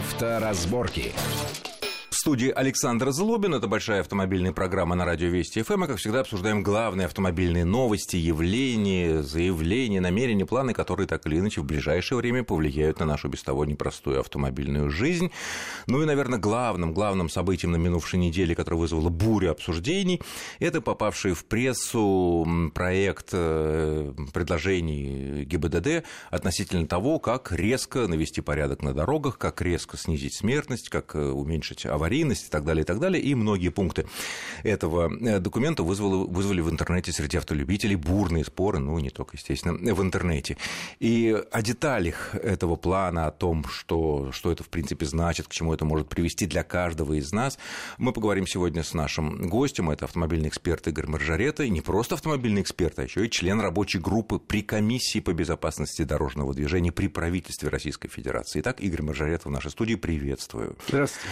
Авторазборки студии Александр Злобин. Это большая автомобильная программа на радио Вести ФМ. Мы, как всегда, обсуждаем главные автомобильные новости, явления, заявления, намерения, планы, которые так или иначе в ближайшее время повлияют на нашу без того непростую автомобильную жизнь. Ну и, наверное, главным, главным событием на минувшей неделе, которое вызвало бурю обсуждений, это попавший в прессу проект э, предложений ГИБДД относительно того, как резко навести порядок на дорогах, как резко снизить смертность, как э, уменьшить аварийность аварийность и так далее, и так далее. И многие пункты этого э, документа вызвали, вызвали в интернете среди автолюбителей бурные споры, ну, не только, естественно, в интернете. И о деталях этого плана, о том, что, что это, в принципе, значит, к чему это может привести для каждого из нас, мы поговорим сегодня с нашим гостем. Это автомобильный эксперт Игорь Маржарета. И не просто автомобильный эксперт, а еще и член рабочей группы при комиссии по безопасности дорожного движения при правительстве Российской Федерации. Итак, Игорь Маржарета в нашей студии. Приветствую. Здравствуйте.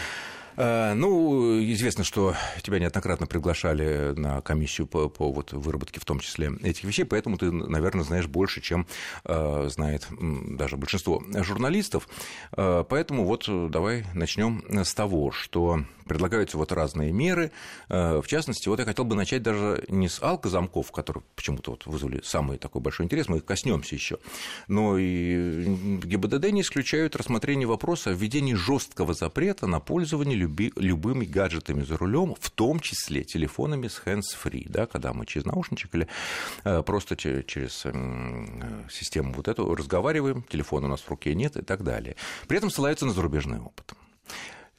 Э, ну, известно, что тебя неоднократно приглашали на комиссию по, по вот выработке в том числе этих вещей, поэтому ты, наверное, знаешь больше, чем э, знает даже большинство журналистов. Э, поэтому вот давай начнем с того, что предлагаются вот разные меры. В частности, вот я хотел бы начать даже не с алкозамков, которые почему-то вот вызвали самый такой большой интерес, мы их коснемся еще, но и ГИБДД не исключают рассмотрение вопроса о введении жесткого запрета на пользование люби, любыми гаджетами за рулем, в том числе телефонами с hands-free, да, когда мы через наушничек или э, просто через систему вот эту разговариваем, телефона у нас в руке нет и так далее. При этом ссылаются на зарубежный опыт.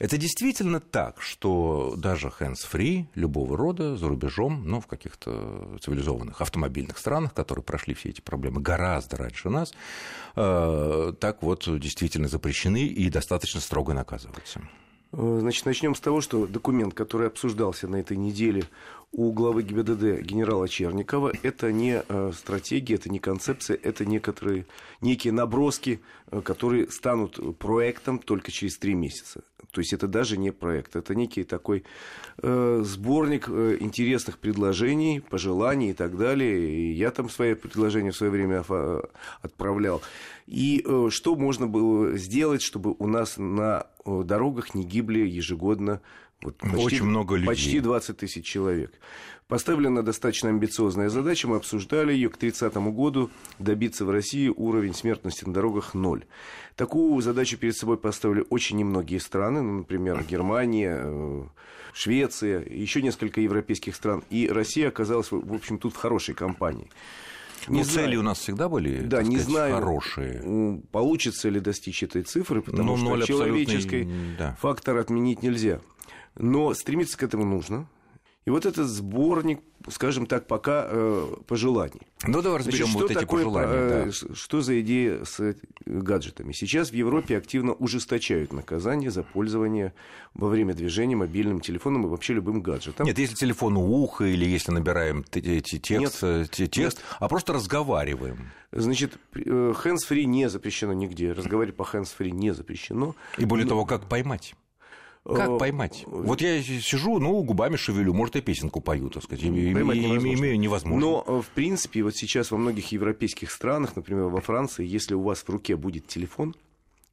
Это действительно так, что даже hands-free любого рода за рубежом, ну, в каких-то цивилизованных автомобильных странах, которые прошли все эти проблемы гораздо раньше нас, э, так вот действительно запрещены и достаточно строго наказываются. Э, значит, начнем с того, что документ, который обсуждался на этой неделе у главы ГИБДД генерала Черникова, это не э, стратегия, это не концепция, это некоторые, некие наброски, э, которые станут проектом только через три месяца. То есть это даже не проект, это некий такой э, сборник э, интересных предложений, пожеланий и так далее. И я там свои предложения в свое время отправлял. И э, что можно было сделать, чтобы у нас на э, дорогах не гибли ежегодно вот почти, Очень много людей. Почти 20 тысяч человек. Поставлена достаточно амбициозная задача, мы обсуждали ее к 30 году добиться в России уровень смертности на дорогах ноль. Такую задачу перед собой поставили очень немногие страны, ну, например, Германия, э, Швеция, еще несколько европейских стран. И Россия оказалась, в общем, тут в хорошей компании. Не ну, цели у нас всегда были да, не сказать, знаю, хорошие. Получится ли достичь этой цифры, потому ну, что человеческий да. фактор отменить нельзя. Но стремиться к этому нужно. И вот этот сборник, скажем так, пока э, пожеланий. Ну, давай разберем Значит, вот эти такое, пожелания. Э, да. Что за идея с гаджетами? Сейчас в Европе активно ужесточают наказание за пользование во время движения мобильным телефоном и вообще любым гаджетом. Нет, если телефон у уха или если набираем эти текст, Нет. текст Нет. а просто разговариваем. Значит, э, hands-free не запрещено нигде. Разговаривать по hands-free не запрещено. И более Но... того, как поймать? Как э, поймать? Вот я сижу, ну, губами шевелю, может, и песенку пою, так сказать, поймать и, невозможно. невозможно. Но, э, в принципе, вот сейчас во многих европейских странах, например, во Франции, если у вас в руке будет телефон,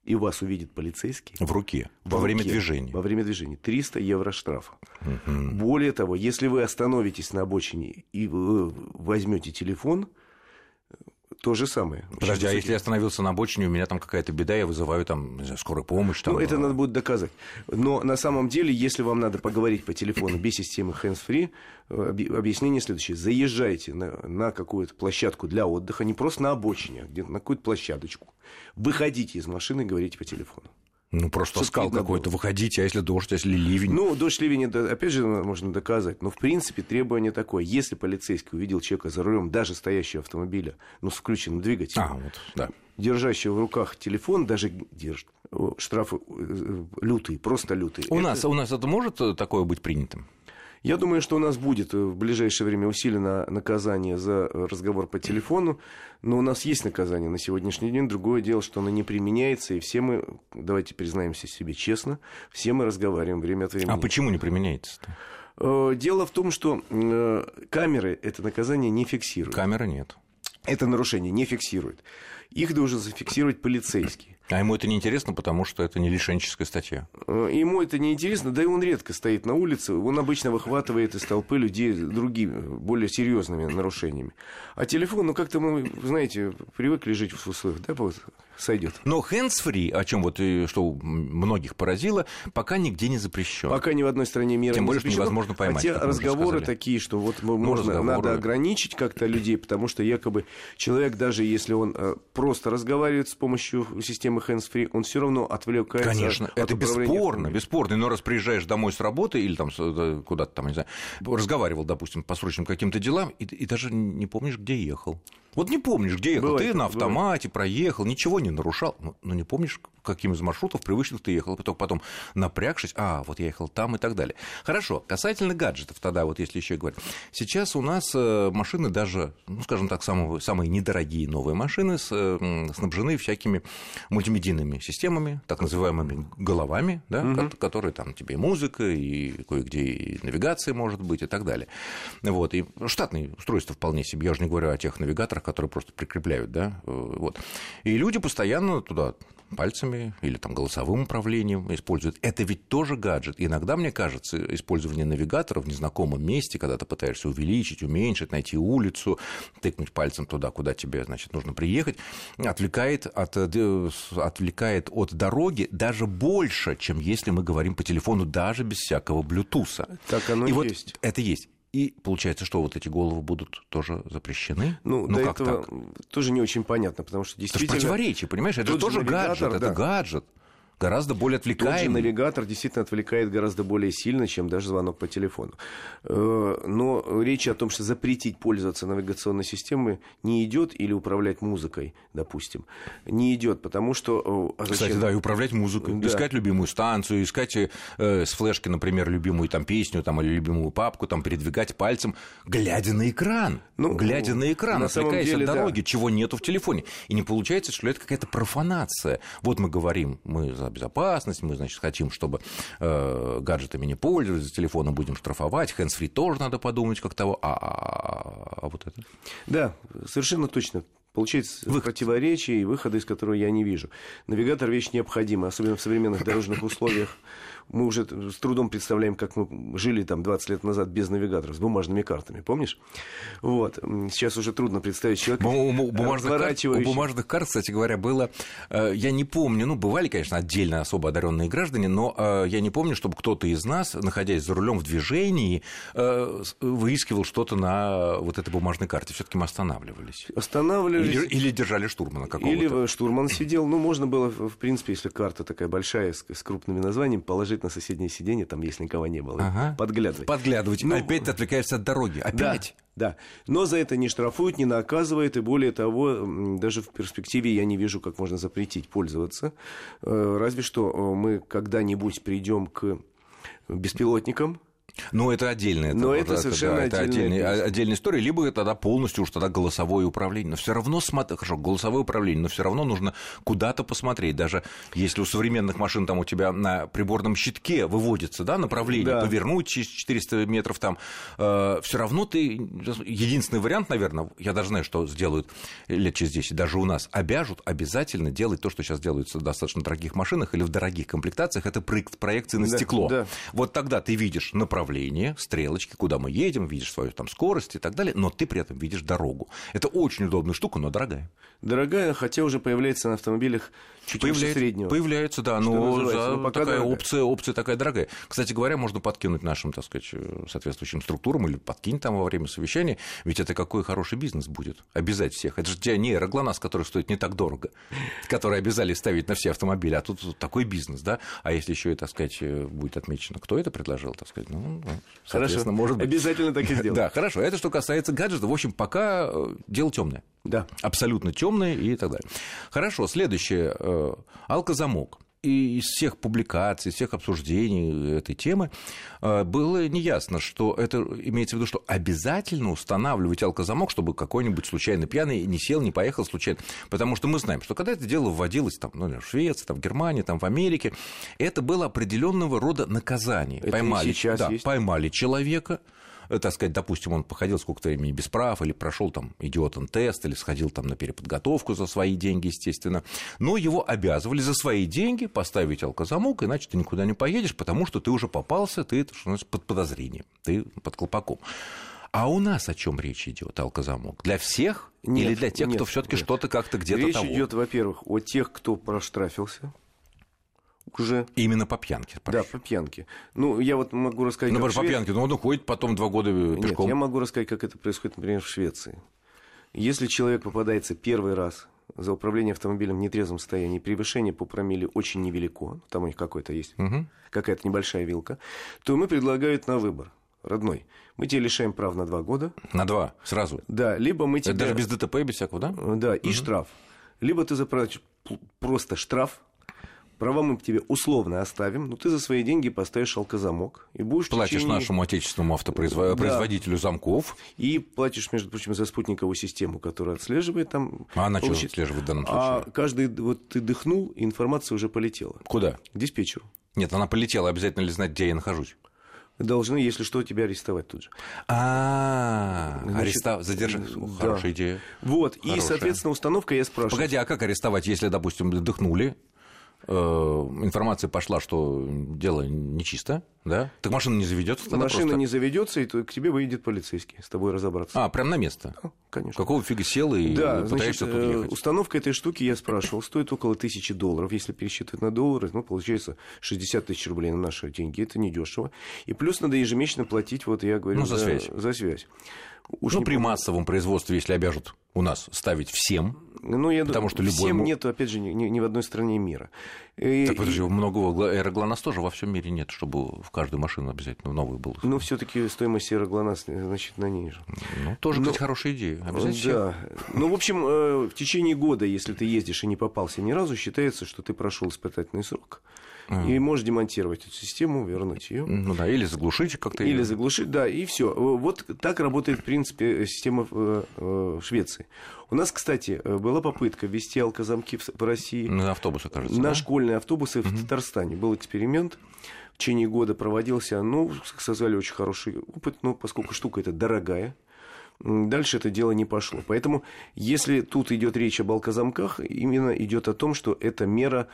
и вас увидит полицейский. В руке. В во руке, время движения. Во время движения. 300 евро штрафа. Угу. Более того, если вы остановитесь на обочине и возьмете телефон, то же самое. Подожди, а если я остановился на обочине, у меня там какая-то беда, я вызываю там, знаю, скорую помощь. Там... Ну, это надо будет доказать. Но на самом деле, если вам надо поговорить по телефону без системы hands-free, э, объяснение следующее. Заезжайте на, на какую-то площадку для отдыха, не просто на обочине, а где-то на какую-то площадочку. Выходите из машины и говорите по телефону. Ну, просто скал какой-то, выходите, а если дождь, а если ливень? Ну, дождь, ливень, это, опять же, можно доказать. Но, в принципе, требование такое. Если полицейский увидел человека за рулем, даже стоящего автомобиля, ну, с включенным двигателем, а, вот, да. держащего в руках телефон, даже держит, штрафы э, лютые, просто лютые. У, это... нас, у нас это может э, такое быть принятым? Я думаю, что у нас будет в ближайшее время усилено наказание за разговор по телефону, но у нас есть наказание на сегодняшний день. Другое дело, что оно не применяется, и все мы, давайте признаемся себе честно, все мы разговариваем время от времени. А почему не применяется-то? Э, дело в том, что э, камеры это наказание не фиксируют. Камеры нет. Это нарушение не фиксирует. их должен зафиксировать полицейский. А ему это не интересно, потому что это не лишенческая статья. Э, ему это не интересно, да и он редко стоит на улице. Он обычно выхватывает из толпы людей другими, более серьезными нарушениями. А телефон, ну как-то мы, знаете, привыкли жить в условиях, да, вот сойдет. Но hands-free, о чем вот что многих поразило, пока нигде не запрещен. Пока ни в одной стране мира Тем не более, запрещено. что невозможно поймать. Хотя разговоры такие, что вот ну, можно, разговоры. надо ограничить как-то людей, потому что якобы человек, даже если он э, просто разговаривает с помощью системы hands-free, он все равно отвлекается Конечно, от это бесспорно, бесспорно. Но раз приезжаешь домой с работы или там э, куда-то там, не знаю, разговаривал, допустим, по срочным каким-то делам, и, и даже не помнишь, где ехал. Вот не помнишь, где ехал. Бывает, ты на автомате бывает. проехал, ничего не нарушал, но, но не помнишь, каким из маршрутов привычных ты ехал. Потом, потом напрягшись, а, вот я ехал там и так далее. Хорошо, касательно гаджетов тогда, вот если еще говорить. Сейчас у нас э, машины даже, ну, скажем так, самые, самые недорогие новые машины э, снабжены всякими мультимедийными системами, так называемыми головами, да, угу. которые там тебе и музыка, и кое-где и навигация может быть, и так далее. Вот, и штатные устройства вполне себе, я уже не говорю о тех навигаторах, которые просто прикрепляют, да, э, вот. И люди постоянно туда пальцами или там голосовым управлением используют. Это ведь тоже гаджет. Иногда, мне кажется, использование навигатора в незнакомом месте, когда ты пытаешься увеличить, уменьшить, найти улицу, тыкнуть пальцем туда, куда тебе, значит, нужно приехать, отвлекает от, э, отвлекает от дороги даже больше, чем если мы говорим по телефону, даже без всякого блютуса. Так оно и есть. Вот это есть. И получается, что вот эти головы будут тоже запрещены? Ну, ну до как этого так? тоже не очень понятно, потому что действительно... Это противоречие, понимаешь? Это тоже гаджет, да. это гаджет гораздо более отвлекаемый. Тот же навигатор действительно отвлекает гораздо более сильно, чем даже звонок по телефону. Э, но речь о том, что запретить пользоваться навигационной системой не идет или управлять музыкой, допустим, не идет, потому что... А Кстати, да, и управлять музыкой, да. искать любимую станцию, искать э, с флешки, например, любимую там песню там, или любимую папку, там, передвигать пальцем, глядя на экран, ну, глядя на экран, на отвлекаясь деле, от дороги, да. чего нету в телефоне. И не получается, что это какая-то профанация. Вот мы говорим, мы за безопасность, мы, значит, хотим, чтобы э, гаджетами не пользовались, за телефоном будем штрафовать, hands-free тоже надо подумать, как того, а, а, а, а вот это? Да, совершенно точно. Получается Выход. противоречие и выхода из которого я не вижу. Навигатор вещь необходима, особенно в современных дорожных условиях мы уже с трудом представляем, как мы жили там 20 лет назад без навигатора, с бумажными картами, помнишь? Вот. Сейчас уже трудно представить человека, у, бумажных карт, у бумажных карт, кстати говоря, было... Э, я не помню, ну, бывали, конечно, отдельно особо одаренные граждане, но э, я не помню, чтобы кто-то из нас, находясь за рулем в движении, э, выискивал что-то на вот этой бумажной карте. все таки мы останавливались. Останавливались. Или, или держали штурмана какого-то. Или штурман сидел. Ну, можно было, в принципе, если карта такая большая, с, с крупными названиями, положить положить на соседнее сиденье, там, если никого не было, ага. подглядывать. Подглядывать. Ну, Опять ты отвлекаешься от дороги. Опять. Да, да. Но за это не штрафуют, не наказывают, и более того, даже в перспективе я не вижу, как можно запретить пользоваться. Э, разве что э, мы когда-нибудь придем к беспилотникам, ну, это отдельная. Но это, это совершенно да, это отдельная, отдельная история. Либо тогда полностью уж тогда голосовое управление. Но все равно смотри, хорошо, голосовое управление, но все равно нужно куда-то посмотреть. Даже если у современных машин там у тебя на приборном щитке выводится да, направление, да. повернуть через 400 метров там, э, все равно ты... Единственный вариант, наверное, я даже знаю, что сделают лет через 10, даже у нас, обяжут обязательно делать то, что сейчас делается в достаточно дорогих машинах или в дорогих комплектациях, это проекции на да, стекло. Да. Вот тогда ты видишь направление направление, стрелочки, куда мы едем, видишь свою там скорость и так далее, но ты при этом видишь дорогу. Это очень удобная штука, но дорогая. Дорогая, хотя уже появляется на автомобилях чуть появляется, среднего. Появляется, да, но за ну, такая опция, опция такая дорогая. Кстати говоря, можно подкинуть нашим, так сказать, соответствующим структурам или подкинь там во время совещания, ведь это какой хороший бизнес будет. Обязать всех. Это же тебя не аэроглонасс, который стоит не так дорого, который обязали ставить на все автомобили, а тут такой бизнес, да. А если еще и, так сказать, будет отмечено, кто это предложил, так сказать, ну, ну, хорошо. может быть. Обязательно так и сделаем. Да, хорошо. Это что касается гаджета. В общем, пока э, дело темное. Да. Абсолютно темное и так далее. Хорошо, следующее. Э, алкозамок и из всех публикаций, из всех обсуждений этой темы э, было неясно, что это имеется в виду, что обязательно устанавливать алкозамок, чтобы какой-нибудь случайно пьяный не сел, не поехал случайно. Потому что мы знаем, что когда это дело вводилось там, ну, в Швеции, там, в Германии, там, в Америке, это было определенного рода наказание. Это поймали, сейчас да, есть. поймали человека, так сказать, допустим, он походил сколько-то времени без прав, или прошел там идиотом тест, или сходил там на переподготовку за свои деньги, естественно, но его обязывали за свои деньги поставить алкозамок, иначе ты никуда не поедешь, потому что ты уже попался, ты что под подозрением, ты под колпаком. А у нас о чем речь идет, алкозамок? Для всех нет, или для тех, нет, кто все-таки что-то как-то где-то Речь того? идет, во-первых, о тех, кто проштрафился, уже. Именно по пьянке. Да, по пьянке. Ну, я вот могу рассказать. Ну, по пьянке, но он уходит потом два года пешком. Нет, я могу рассказать, как это происходит, например, в Швеции. Если человек попадается первый раз за управление автомобилем в нетрезвом состоянии, превышение по промилле очень невелико, там у них какой-то есть, угу. какая-то небольшая вилка, то мы предлагают на выбор родной, мы тебя лишаем прав на два года. На два, сразу? Да, либо мы тебя... Это даже без ДТП, без всякого, да? Да, и угу. штраф. Либо ты заплатишь просто штраф, Права мы тебе условно оставим, но ты за свои деньги поставишь алкозамок и будешь Платишь течение... нашему отечественному автопроизводителю да. замков. И платишь, между прочим, за спутниковую систему, которая отслеживает там... А она получит... что отслеживает в данном случае? А каждый... Вот ты дыхнул, и информация уже полетела. Куда? К диспетчеру. Нет, она полетела, обязательно ли знать, где я нахожусь? должны, если что, тебя арестовать тут же. А, арестовать, задержать. Хорошая идея. Вот, и, соответственно, установка, я спрашиваю. Погоди, а как арестовать, если, допустим, дыхнули, информация пошла, что дело нечисто, да? Так машина не заведется. Машина просто... не заведется, и к тебе выйдет полицейский с тобой разобраться. А, прям на место? Да, конечно. Какого фига сел и да, пытаешься значит, тут э, ехать? Установка этой штуки, я спрашивал, стоит около тысячи долларов. Если пересчитывать на доллары, ну, получается 60 тысяч рублей на наши деньги. Это недешево. И плюс надо ежемесячно платить, вот я говорю, ну, за, за связь. За связь. Уж ну, при помню. массовом производстве, если обяжут у нас ставить всем, ну, я потому что любой... Всем нет, опять же, ни, ни в одной стране мира. И, так подожди, много аэроглонас тоже во всем мире нет, чтобы в каждую машину обязательно новый был. Ну, все таки стоимость аэроглонас значительно ниже. Ну, тоже, Но... кстати, хорошая идея. Обязательно. Да. Ну, в общем, э, в течение года, если ты ездишь и не попался ни разу, считается, что ты прошел испытательный срок. И можешь демонтировать эту систему, вернуть ее. Ну да, или заглушить как-то. Или заглушить, да, и все. Вот так работает, в принципе, система в э, Швеции. У нас, кстати, была попытка ввести алкозамки в России. На автобусы, кажется. На да? школьные автобусы mm-hmm. в Татарстане. Был эксперимент. В течение года проводился, ну, сказали, очень хороший опыт, но поскольку штука эта дорогая, дальше это дело не пошло. Поэтому, если тут идет речь об алкозамках, именно идет о том, что это мера,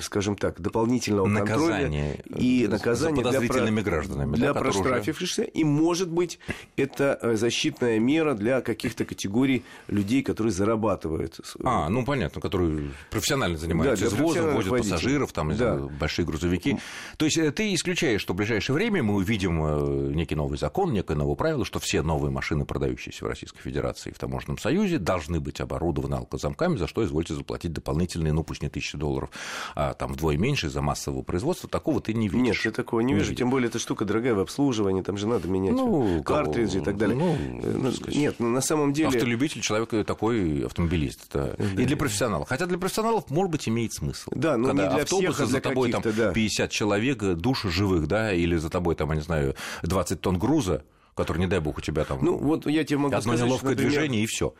скажем так, дополнительного наказание, контроля и наказания за подозрительными для, гражданами, для да, проштрафившихся. Уже... И, может быть, это э, защитная мера для каких-то категорий людей, которые зарабатывают. А, ну понятно, которые профессионально занимаются да, извозом, возят водителей. пассажиров, там, да. большие грузовики. То есть э, ты исключаешь, что в ближайшее время мы увидим э, некий новый закон, некое новое правило, что все новые машины продающиеся в Российской Федерации и в Таможенном Союзе, должны быть оборудованы алкозамками, за что извольте заплатить дополнительные, ну пусть не тысячи долларов, а там вдвое меньше из-за массового производства. Такого ты не видишь. Нет, я такого не, не вижу. Видишь. Тем более, эта штука дорогая в обслуживании, там же надо менять ну, картриджи кого? и так далее. Ну, э, ну, нет, ну, на самом деле... Автолюбитель, человек такой автомобилист. Да. И для профессионалов. Хотя для профессионалов, может быть, имеет смысл. Да, но Когда не для автобус, всех, а за тобой там да. 50 человек, душ живых, да, или за тобой, там, я не знаю, 20 тонн груза, который, не дай бог, у тебя там ну, вот я тебе могу одно сказать, неловкое например, движение, и все.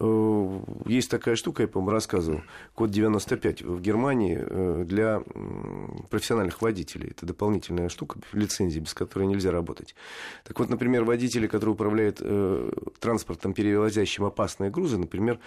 Э, есть такая штука, я, по-моему, рассказывал, код 95 в Германии э, для профессиональных водителей. Это дополнительная штука, лицензии, без которой нельзя работать. Так вот, например, водители, которые управляют э, транспортом, перевозящим опасные грузы, например,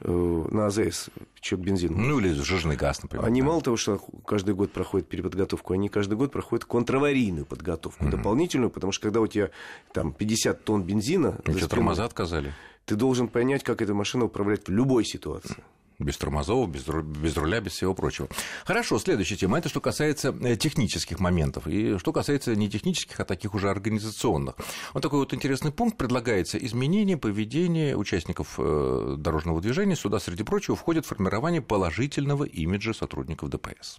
на АЗС, чек бензин. Ну, или жирный газ, например. Они да. мало того, что каждый год проходят переподготовку, они каждый год проходят контраварийную подготовку, mm-hmm. дополнительную, потому что когда у тебя там 50 тонн бензина... Ну, что, тормоза отказали? Ты должен понять, как эта машина управлять в любой ситуации. Без тормозов, без, без руля, без всего прочего. Хорошо, следующая тема. Это что касается э, технических моментов. И что касается не технических, а таких уже организационных. Вот такой вот интересный пункт. Предлагается изменение поведения участников э, дорожного движения. Сюда, среди прочего, входит формирование положительного имиджа сотрудников ДПС.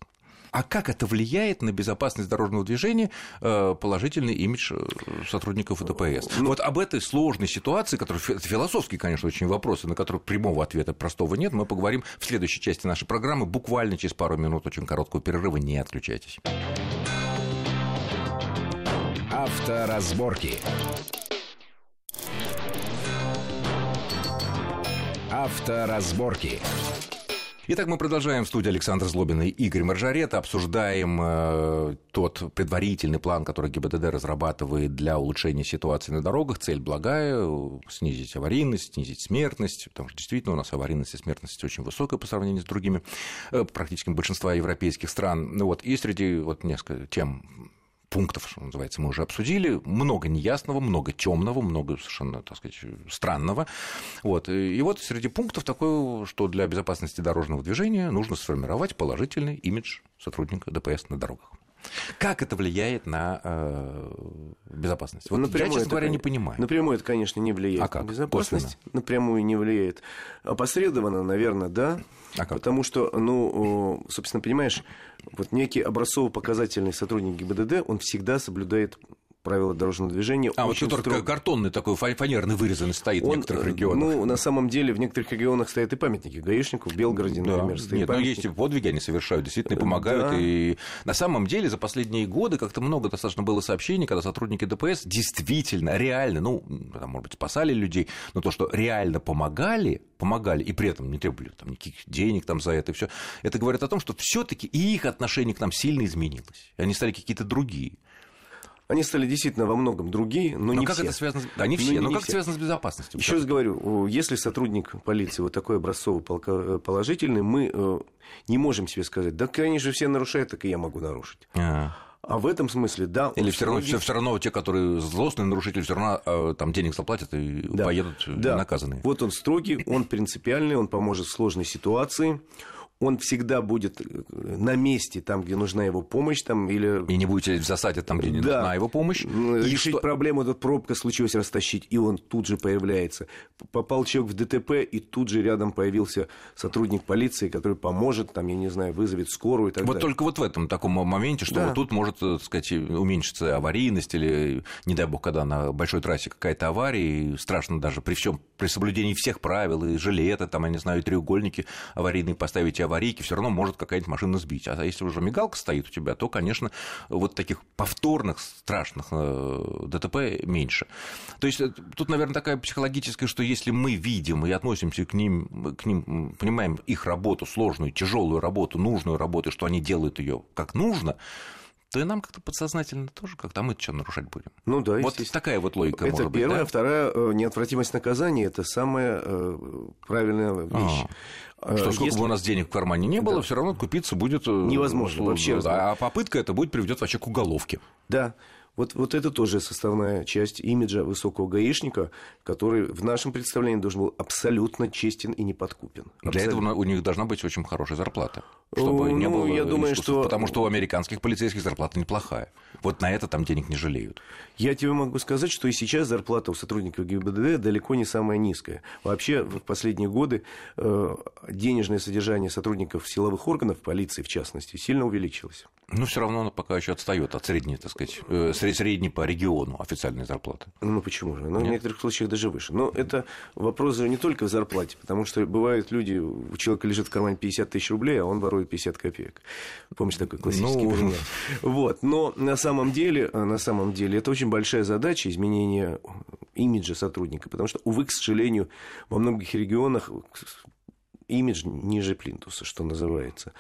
А как это влияет на безопасность дорожного движения, э, положительный имидж э, сотрудников ДПС? Ну, вот об этой сложной ситуации, которая философский, конечно, очень вопрос, и на который прямого ответа простого нет, мы поговорим в следующей части нашей программы, буквально через пару минут очень короткого перерыва. Не отключайтесь. Авторазборки. Авторазборки. Итак, мы продолжаем в студии Александр Злобин и Игорь Маржарет. Обсуждаем э, тот предварительный план, который ГИБДД разрабатывает для улучшения ситуации на дорогах. Цель благая – снизить аварийность, снизить смертность, потому что действительно у нас аварийность и смертность очень высокая по сравнению с другими, э, практически большинства европейских стран. Ну, вот, и среди вот, несколько тем пунктов, что называется, мы уже обсудили. Много неясного, много темного, много совершенно, так сказать, странного. Вот. И вот среди пунктов такое, что для безопасности дорожного движения нужно сформировать положительный имидж сотрудника ДПС на дорогах. Как это влияет на э, безопасность? Вот напрямую я, честно говоря, не понимаю. Напрямую это, конечно, не влияет а как? на безопасность. Косвенно? Напрямую не влияет. Опосредованно, наверное, да. А как? Потому что, ну, собственно, понимаешь, вот некий образцово-показательный сотрудник ГИБДД, он всегда соблюдает правила дорожного движения. А вот который строг... картонный такой фанерный вырезанный стоит Он, в некоторых регионах. Ну, на самом деле, в некоторых регионах стоят и памятники гаишнику, в Белгороде, да. например, стоит Нет, ну, памятник. ну, есть подвиги, они совершают, действительно помогают. Да. И на самом деле за последние годы как-то много достаточно было сообщений, когда сотрудники ДПС действительно, реально, ну, там, может быть, спасали людей, но то, что реально помогали, помогали, и при этом не требовали там, никаких денег там, за это и все. Это говорит о том, что все-таки и их отношение к нам сильно изменилось. Они стали какие-то другие. Они стали действительно во многом другие, но, но не как все. это связано? Да, не все, но, но как все. это связано с безопасностью? Еще раз говорю, если сотрудник полиции вот такой образцовый э, положительный, мы э, не можем себе сказать, да, конечно, все нарушают, так и я могу нарушить. А-а-а. А в этом смысле, да. Или все равно, все, все равно те, которые злостные нарушители, все равно э, там денег заплатят и да. поедут да. наказанные. Вот он строгий, он принципиальный, он поможет в сложной ситуации он всегда будет э, на месте, там, где нужна его помощь, там, или... И не будете в засаде там, где не да. нужна его помощь. Решить что... проблему, тут пробка случилась, растащить, и он тут же появляется. Попал человек в ДТП, и тут же рядом появился сотрудник полиции, который поможет, там, я не знаю, вызовет скорую и так вот далее. Вот только вот в этом таком моменте, что да. вот тут может, так сказать, уменьшиться аварийность, или, не дай бог, когда на большой трассе какая-то авария, и страшно даже при всем, при соблюдении всех правил, и жилеты, там, я не знаю, и треугольники аварийные поставить, и аварийки, все равно может какая-нибудь машина сбить. А если уже мигалка стоит у тебя, то, конечно, вот таких повторных страшных э, ДТП меньше. То есть э, тут, наверное, такая психологическая, что если мы видим и относимся к ним, к ним понимаем их работу, сложную, тяжелую работу, нужную работу, что они делают ее как нужно, то и нам как-то подсознательно тоже как-то а мы что нарушать будем. Ну да, Вот такая вот логика Это может первое. Быть, да? Вторая, э, неотвратимость наказания – это самая правильная вещь. А. Что э, сколько Если... бы у нас денег в кармане не было, да. все равно купиться будет э, невозможно вообще. А попытка это будет приведет вообще к уголовке. Да. Вот, вот это тоже составная часть имиджа высокого гаишника, который в нашем представлении должен был абсолютно честен и неподкупен. Абсолютно. Для этого у них должна быть очень хорошая зарплата, чтобы ну, не было я думаю, что... Потому что у американских полицейских зарплата неплохая. Вот на это там денег не жалеют. Я тебе могу сказать, что и сейчас зарплата у сотрудников ГИБДД далеко не самая низкая. Вообще, в последние годы э, денежное содержание сотрудников силовых органов, полиции в частности, сильно увеличилось. Ну, все равно она пока еще отстает от средней, так сказать, э, средней по региону официальной зарплаты. Ну, почему же? Ну, в некоторых случаях даже выше. Но это вопрос же не только в зарплате, потому что бывают люди, у человека лежит в кармане 50 тысяч рублей, а он ворует 50 копеек. Помните такой классический ну... пример? Вот. Но на самом деле, на самом деле, это очень большая задача изменения имиджа сотрудника, потому что, увы, к сожалению, во многих регионах имидж ниже плинтуса, что называется.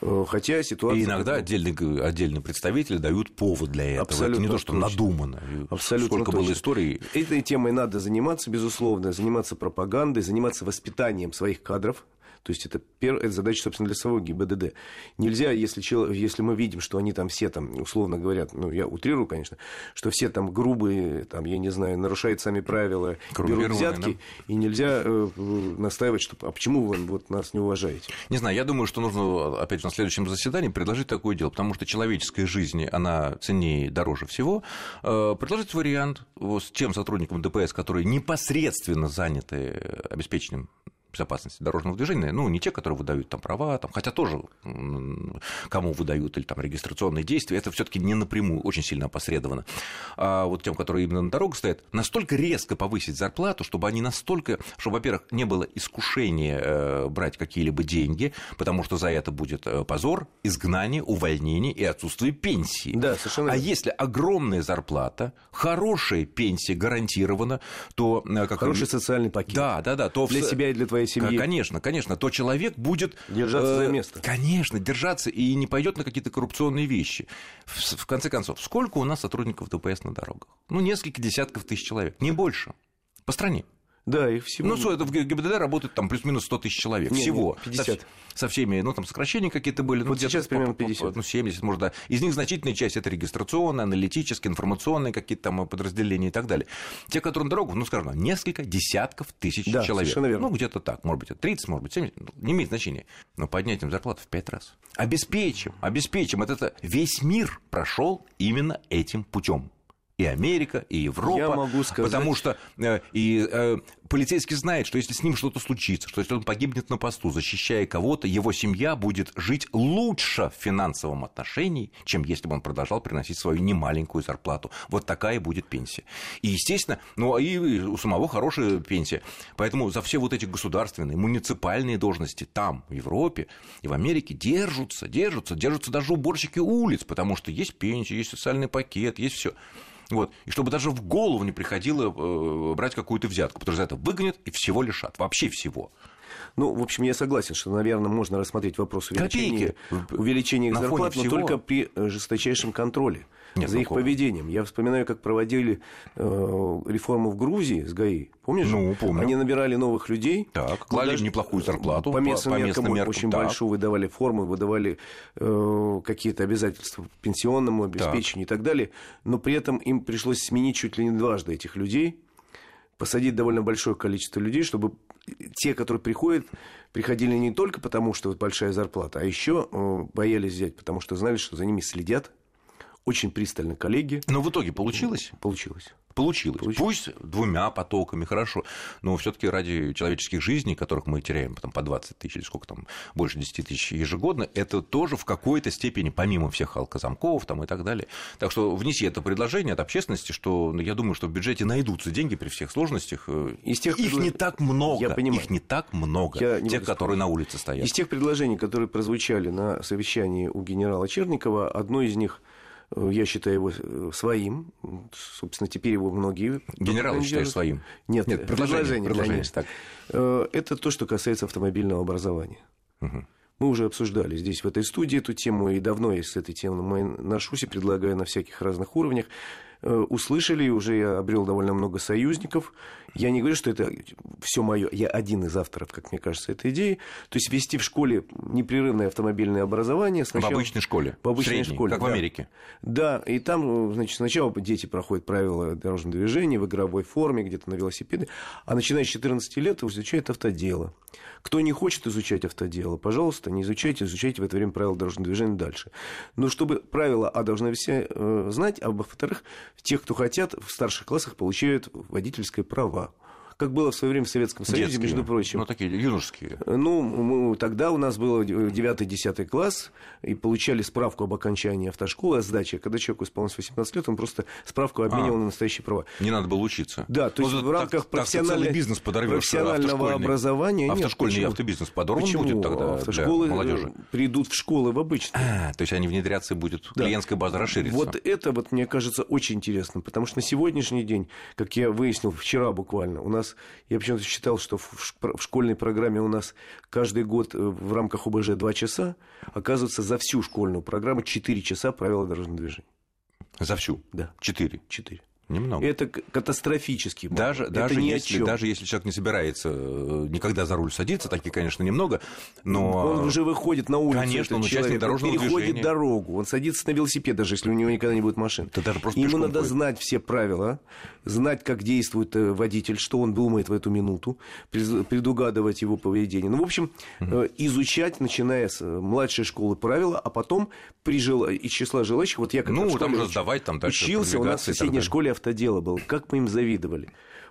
Э, хотя ситуация... И иногда отдельные, отдельные представители дают повод для этого. Абсолютно Это не то, что точно. надумано. Абсолютно Сколько точно. было историй. Этой темой надо заниматься, безусловно, заниматься пропагандой, заниматься воспитанием своих кадров, то есть это, первая, это задача, собственно, для самого ГИБДД. Нельзя, если, если мы видим, что они там все, там, условно говорят, ну, я утрирую, конечно, что все там грубые, там, я не знаю, нарушают сами правила, берут взятки, да? и нельзя э, настаивать, что а почему вы вот, нас не уважаете? Не знаю, я думаю, что нужно, опять же, на следующем заседании предложить такое дело, потому что человеческая жизнь, она ценнее дороже всего. Э, предложить вариант с тем сотрудникам ДПС, которые непосредственно заняты обеспечением безопасности дорожного движения, ну, не те, которые выдают там права, там, хотя тоже кому выдают или там регистрационные действия, это все таки не напрямую, очень сильно опосредованно. А вот тем, которые именно на дорогах стоят, настолько резко повысить зарплату, чтобы они настолько, чтобы, во-первых, не было искушения э, брать какие-либо деньги, потому что за это будет э, позор, изгнание, увольнение и отсутствие пенсии. Да, совершенно. А если огромная зарплата, хорошая пенсия гарантирована, то... Э, как... Хороший социальный пакет. Да, да, да. То для в... себя и для твоей твоей семье. Конечно, конечно, то человек будет... Держаться за место. Конечно, держаться и не пойдет на какие-то коррупционные вещи. В, в конце концов, сколько у нас сотрудников ДПС на дорогах? Ну, несколько десятков тысяч человек, не больше. По стране. Да, их всего. Ну, это в ГИБДД работает там плюс-минус 100 тысяч человек. Нет, всего. Нет, 50. Со, со всеми, ну, там, сокращения какие-то были. Ну, вот сейчас примерно 50. Ну, 70, может, да. Из них значительная часть это регистрационные, аналитические, информационные какие-то там подразделения и так далее. Те, которые на дорогу, ну, скажем, несколько десятков тысяч да, человек. верно. Ну, где-то так. Может быть, 30, может быть, 70. Не имеет значения. Но поднять им зарплату в 5 раз. Обеспечим, обеспечим. Это, это весь мир прошел именно этим путем и Америка, и Европа. Я могу сказать... Потому что э, и э, полицейский знает, что если с ним что-то случится, что если он погибнет на посту, защищая кого-то, его семья будет жить лучше в финансовом отношении, чем если бы он продолжал приносить свою немаленькую зарплату. Вот такая будет пенсия. И, естественно, ну и у самого хорошая пенсия. Поэтому за все вот эти государственные, муниципальные должности там, в Европе и в Америке держатся, держатся, держатся даже уборщики улиц, потому что есть пенсия, есть социальный пакет, есть все. Вот. И чтобы даже в голову не приходило э, брать какую-то взятку, потому что за это выгонят и всего лишат. Вообще всего. Ну, в общем, я согласен, что, наверное, можно рассмотреть вопрос увеличения, увеличения их зарплат, но только при э, жесточайшем контроле Нет, за ну их поведением. Я вспоминаю, как проводили э, реформу в Грузии с ГАИ. Помнишь? Ну, помню. Они набирали новых людей. Так, клали даже им неплохую зарплату По местным, по меркам, местным меркам, очень так. большую выдавали формы, выдавали э, какие-то обязательства по пенсионному обеспечению и так далее. Но при этом им пришлось сменить чуть ли не дважды этих людей посадить довольно большое количество людей, чтобы те, которые приходят, приходили не только потому, что вот большая зарплата, а еще э, боялись взять, потому что знали, что за ними следят очень пристально коллеги. Но в итоге получилось? Получилось. Получилось. Получилось. Пусть двумя потоками, хорошо. Но все-таки ради человеческих жизней, которых мы теряем там, по 20 тысяч или сколько там, больше 10 тысяч ежегодно, это тоже в какой-то степени, помимо всех алкозамков там, и так далее. Так что внеси это предложение от общественности, что ну, я думаю, что в бюджете найдутся деньги при всех сложностях. Из тех их не так много. Я понимаю. Их не так много. Я не Тех, которые на улице стоят. Из тех предложений, которые прозвучали на совещании у генерала Черникова, одно из них э, я считаю его э, своим. Собственно, теперь его многие... Пропагандируют. считаешь своим? Нет, Нет, предложение, предложение, предложение, конечно. так. Э, Это то, что касается автомобильного образования. Мгм. Мы уже обсуждали здесь, в этой студии, эту тему, и давно я с этой темой ношусь и предлагаю на всяких разных уровнях. Э, Услышали, и уже я обрел довольно много союзников. Я не говорю, что это все мое. Я один из авторов, как мне кажется, этой идеи. То есть вести в школе непрерывное автомобильное образование. В Сначала... обычной школе. В обычной средней, школе, Как в да. Америке. Да, и там, значит, сначала дети проходят правила дорожного движения в игровой форме, где-то на велосипеде, а начиная с 14 лет изучают автодело. Кто не хочет изучать автодело, пожалуйста, не изучайте, изучайте в это время правила дорожного движения дальше. Но чтобы правила А должны все э, знать, а во-вторых, тех, кто хотят, в старших классах получают водительское право. Как было в свое время в Советском Союзе, Детские. между прочим. Ну, такие юношеские. Ну, мы- тогда у нас был 9-10 класс, и получали справку об окончании автошколы, о сдаче. Когда человеку исполнилось 18 лет, он просто справку обменивал А. на настоящие права. Не надо было учиться. Да, то Ну, есть так- в рамках так профессиональной- бизнес профессионального автошкольный. образования. Нет, Автошкольный почему? автобизнес подорван Почему? будет тогда Автошколы для молодежи. э, придут в школы в обычные. А, то есть они внедрятся, и будет Да. клиентская база расширится. Вот это вот мне кажется очень интересным, потому что на сегодняшний день, как я выяснил вчера буквально, у нас, я почему-то считал, что в школьной программе у нас каждый год э, в рамках ОБЖ 2 часа, оказывается, за всю школьную программу 4 часа правила дорожного движения. За всю. Да, Четыре. 4. Немного. Это катастрофически. мало. Даже, это даже, если, даже если человек не собирается э, никогда за руль садиться, таких, конечно, немного, но... Он уже выходит на улицу. Конечно, он человек, дорожного он переходит движения. дорогу, он садится на велосипед, даже если у него никогда не будет машин. Это даже просто Ему надо ходит. знать все правила, знать, как действует э, водитель, что он думает в эту минуту, предугадывать его поведение. Ну, в общем, э, изучать, начиная с младшей школы правила, а потом при жел... из числа желающих, вот я как Ну, там же сдавать, там дальше учился, у нас в соседней школе автодело было. Как мы им завидовали.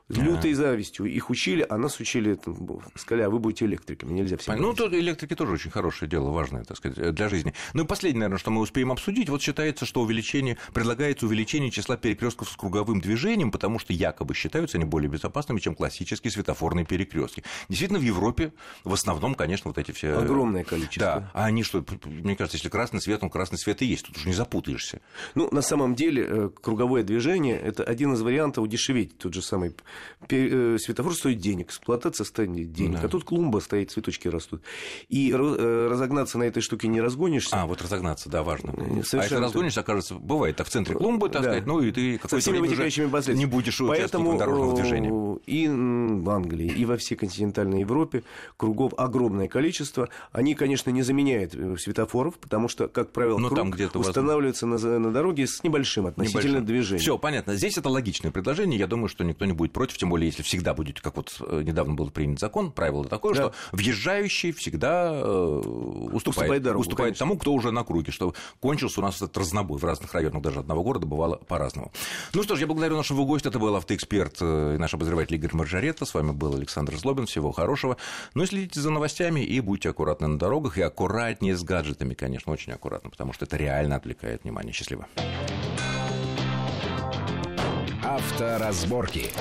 С лютой завистью. Их учили, а нас учили, там, сказали, а вы будете электриками, нельзя всем Ну, быть». тут электрики тоже очень хорошее дело, важное, так сказать, для жизни. Ну и последнее, наверное, что мы успеем обсудить, вот считается, что увеличение, предлагается увеличение числа перекрестков с круговым движением, потому что якобы считаются они более безопасными, чем классические светофорные перекрестки. Действительно, в Европе в основном, конечно, вот эти все... Огромное количество. Да, а они что, мне кажется, если красный свет, он красный свет и есть, тут уже не запутаешься. Ну, на самом деле, э, круговое движение – это один из вариантов удешевить тот же самый э, светофор стоит денег, эксплуатация стоит денег. Да. А тут клумба стоит, цветочки растут. И э, разогнаться на этой штуке не разгонишься. А, вот разогнаться, да, важно. Совершенно а если разгонишься, окажется, бывает, так в центре клумбы, так да. сказать, ну и ты какое-то время уже не будешь Поэтому дорожного движения. И в Англии, и во всей континентальной Европе кругов огромное количество. Они, конечно, не заменяют светофоров, потому что, как правило, Но ну, круг там устанавливается на, на дороге с небольшим относительно небольшим. движением. Все, понятно. Здесь это логичное предложение. Я думаю, что никто не будет против, тем более, если всегда будет, как вот э, недавно был принят закон, правило такое, да. что въезжающий всегда э, уступает, уступает, дорогу, уступает тому, кто уже на круге, что кончился у нас этот разнобой в разных районах даже одного города бывало по-разному. Ну что ж, я благодарю нашего гостя, это был автоэксперт э, и наш обозреватель Игорь Маржарета, с вами был Александр Злобин, всего хорошего. Ну и следите за новостями и будьте аккуратны на дорогах и аккуратнее с гаджетами, конечно, очень аккуратно, потому что это реально отвлекает внимание. Счастливо. Авторазборки.